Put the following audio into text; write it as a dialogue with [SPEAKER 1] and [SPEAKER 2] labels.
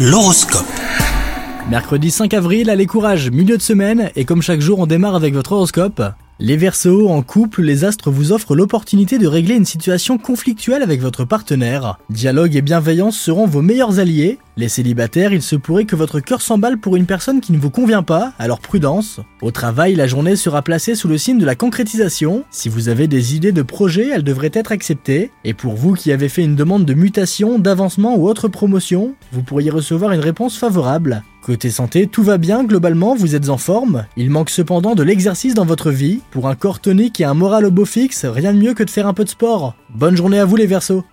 [SPEAKER 1] L'horoscope.
[SPEAKER 2] Mercredi 5 avril, allez courage, milieu de semaine, et comme chaque jour on démarre avec votre horoscope. Les Verseaux, en couple, les astres vous offrent l'opportunité de régler une situation conflictuelle avec votre partenaire. Dialogue et bienveillance seront vos meilleurs alliés. Les célibataires, il se pourrait que votre cœur s'emballe pour une personne qui ne vous convient pas, alors prudence. Au travail, la journée sera placée sous le signe de la concrétisation. Si vous avez des idées de projet, elles devraient être acceptées. Et pour vous qui avez fait une demande de mutation, d'avancement ou autre promotion, vous pourriez recevoir une réponse favorable. Côté santé, tout va bien, globalement, vous êtes en forme. Il manque cependant de l'exercice dans votre vie. Pour un corps tonique et un moral au beau fixe, rien de mieux que de faire un peu de sport. Bonne journée à vous les Verseaux